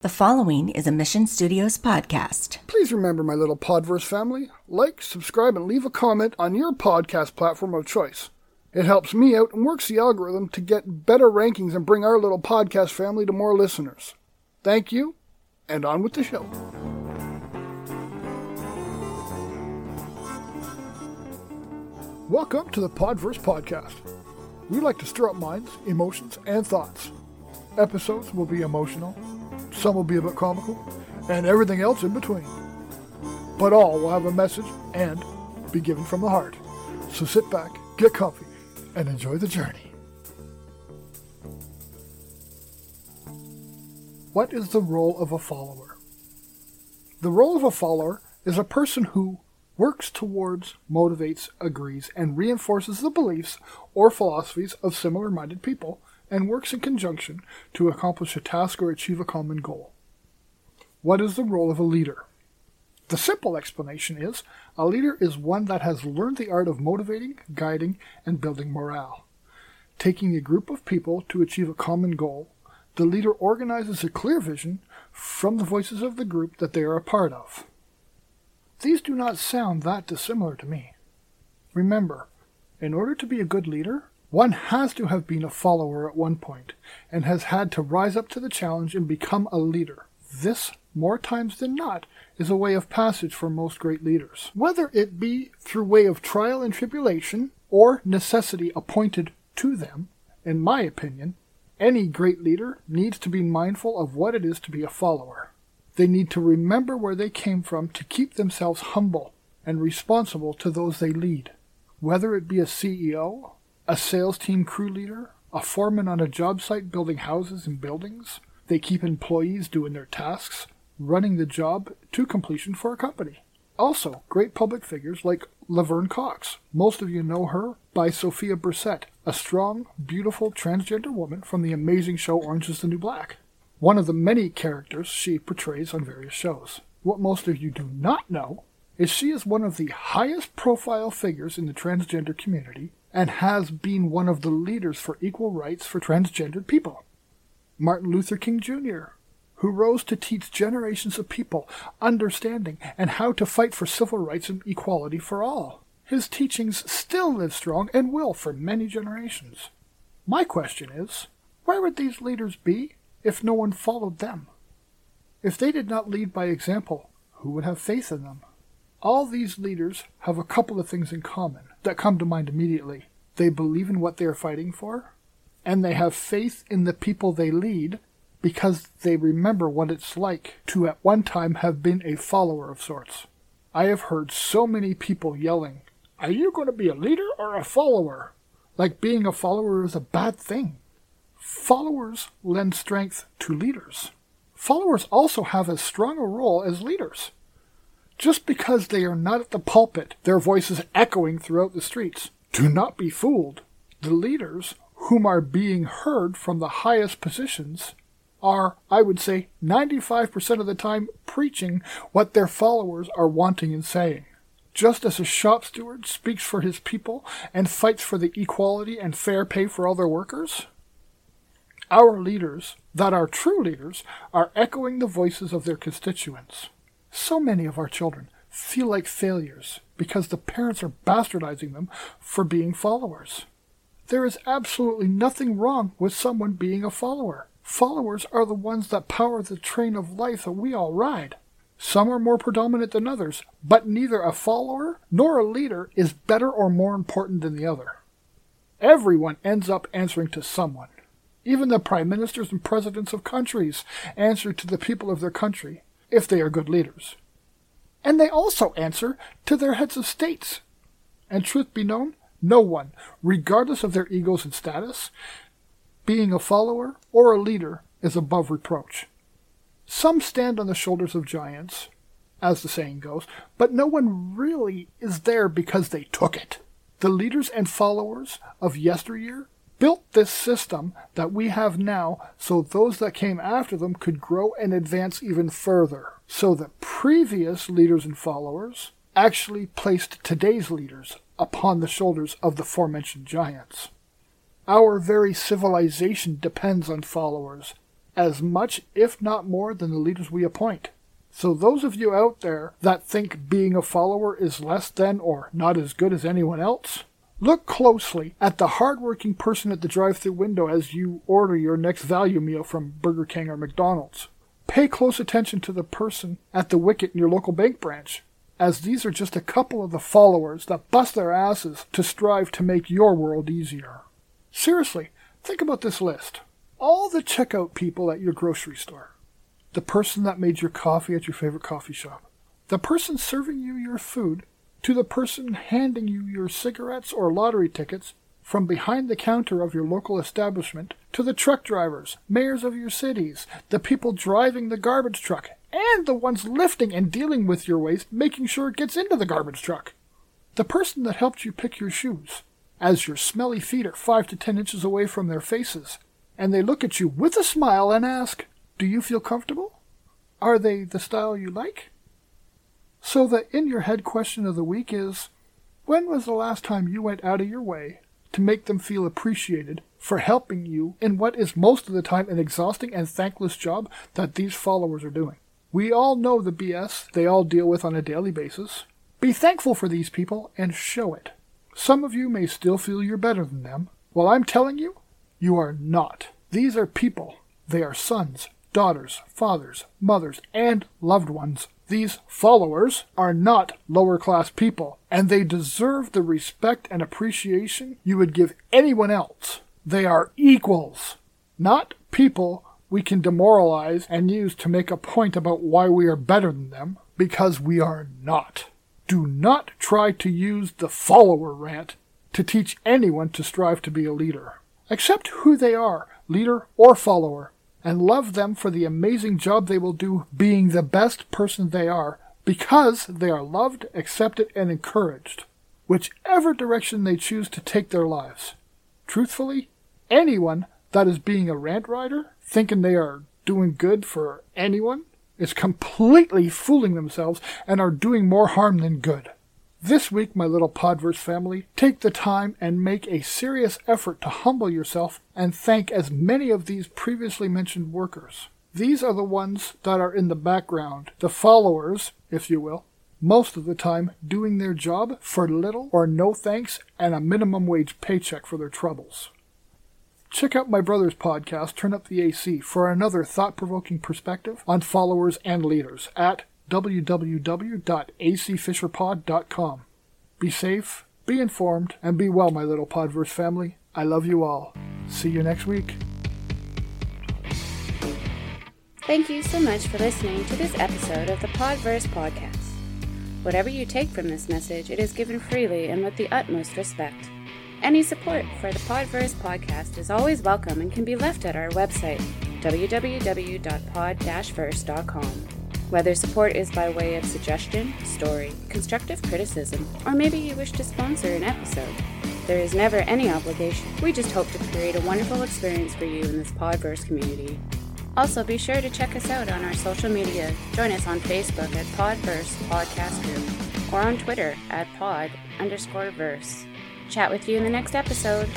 The following is a Mission Studios podcast. Please remember, my little Podverse family, like, subscribe, and leave a comment on your podcast platform of choice. It helps me out and works the algorithm to get better rankings and bring our little podcast family to more listeners. Thank you, and on with the show. Welcome to the Podverse Podcast. We like to stir up minds, emotions, and thoughts. Episodes will be emotional, some will be a bit comical, and everything else in between. But all will have a message and be given from the heart. So sit back, get comfy, and enjoy the journey. What is the role of a follower? The role of a follower is a person who works towards, motivates, agrees, and reinforces the beliefs or philosophies of similar minded people and works in conjunction to accomplish a task or achieve a common goal. What is the role of a leader? The simple explanation is a leader is one that has learned the art of motivating, guiding, and building morale. Taking a group of people to achieve a common goal, the leader organizes a clear vision from the voices of the group that they are a part of. These do not sound that dissimilar to me. Remember, in order to be a good leader, one has to have been a follower at one point and has had to rise up to the challenge and become a leader. This, more times than not, is a way of passage for most great leaders. Whether it be through way of trial and tribulation or necessity appointed to them, in my opinion, any great leader needs to be mindful of what it is to be a follower. They need to remember where they came from to keep themselves humble and responsible to those they lead. Whether it be a CEO, a sales team crew leader, a foreman on a job site building houses and buildings, they keep employees doing their tasks, running the job to completion for a company. Also, great public figures like Laverne Cox. Most of you know her by Sophia Burset, a strong, beautiful transgender woman from the amazing show Orange is the New Black one of the many characters she portrays on various shows. What most of you do not know is she is one of the highest profile figures in the transgender community and has been one of the leaders for equal rights for transgendered people. Martin Luther King Jr., who rose to teach generations of people understanding and how to fight for civil rights and equality for all. His teachings still live strong and will for many generations. My question is, where would these leaders be if no one followed them? If they did not lead by example, who would have faith in them? All these leaders have a couple of things in common that come to mind immediately. They believe in what they are fighting for, and they have faith in the people they lead because they remember what it's like to at one time have been a follower of sorts. I have heard so many people yelling, Are you going to be a leader or a follower? Like being a follower is a bad thing. Followers lend strength to leaders. Followers also have as strong a role as leaders. Just because they are not at the pulpit, their voices echoing throughout the streets. Do not be fooled. The leaders, whom are being heard from the highest positions, are, I would say, 95% of the time preaching what their followers are wanting and saying. Just as a shop steward speaks for his people and fights for the equality and fair pay for all their workers, our leaders, that are true leaders, are echoing the voices of their constituents. So many of our children feel like failures because the parents are bastardizing them for being followers. There is absolutely nothing wrong with someone being a follower. Followers are the ones that power the train of life that we all ride. Some are more predominant than others, but neither a follower nor a leader is better or more important than the other. Everyone ends up answering to someone. Even the prime ministers and presidents of countries answer to the people of their country, if they are good leaders. And they also answer to their heads of states. And truth be known, no one, regardless of their egos and status, being a follower or a leader is above reproach. Some stand on the shoulders of giants, as the saying goes, but no one really is there because they took it. The leaders and followers of yesteryear built this system that we have now so those that came after them could grow and advance even further. So the previous leaders and followers actually placed today's leaders upon the shoulders of the aforementioned giants. Our very civilization depends on followers, as much, if not more, than the leaders we appoint. So, those of you out there that think being a follower is less than or not as good as anyone else, look closely at the hardworking person at the drive through window as you order your next value meal from Burger King or McDonald's. Pay close attention to the person at the wicket in your local bank branch, as these are just a couple of the followers that bust their asses to strive to make your world easier. Seriously, think about this list. All the checkout people at your grocery store the person that made your coffee at your favorite coffee shop, the person serving you your food, to the person handing you your cigarettes or lottery tickets from behind the counter of your local establishment, to the truck drivers, mayors of your cities, the people driving the garbage truck, and the ones lifting and dealing with your waste, making sure it gets into the garbage truck. The person that helped you pick your shoes, as your smelly feet are five to ten inches away from their faces, and they look at you with a smile and ask, do you feel comfortable? Are they the style you like? So the in your head question of the week is when was the last time you went out of your way to make them feel appreciated for helping you in what is most of the time an exhausting and thankless job that these followers are doing? We all know the BS they all deal with on a daily basis. Be thankful for these people and show it. Some of you may still feel you're better than them. Well, I'm telling you, you are not. These are people. They are sons, daughters, fathers, mothers, and loved ones. These followers are not lower class people, and they deserve the respect and appreciation you would give anyone else. They are equals, not people we can demoralize and use to make a point about why we are better than them, because we are not. Do not try to use the follower rant to teach anyone to strive to be a leader. Accept who they are, leader or follower, and love them for the amazing job they will do being the best person they are because they are loved, accepted, and encouraged, whichever direction they choose to take their lives. Truthfully, anyone that is being a rant writer, thinking they are doing good for anyone, is completely fooling themselves and are doing more harm than good. This week, my little Podverse family, take the time and make a serious effort to humble yourself and thank as many of these previously mentioned workers. These are the ones that are in the background, the followers, if you will, most of the time doing their job for little or no thanks and a minimum wage paycheck for their troubles. Check out my brother's podcast, Turn Up the AC, for another thought provoking perspective on followers and leaders at www.acfisherpod.com. Be safe, be informed, and be well, my little Podverse family. I love you all. See you next week. Thank you so much for listening to this episode of the Podverse Podcast. Whatever you take from this message, it is given freely and with the utmost respect. Any support for the Podverse podcast is always welcome and can be left at our website, www.pod-verse.com. Whether support is by way of suggestion, story, constructive criticism, or maybe you wish to sponsor an episode, there is never any obligation. We just hope to create a wonderful experience for you in this Podverse community. Also, be sure to check us out on our social media. Join us on Facebook at Podverse Podcast Group or on Twitter at pod underscore verse. Chat with you in the next episode.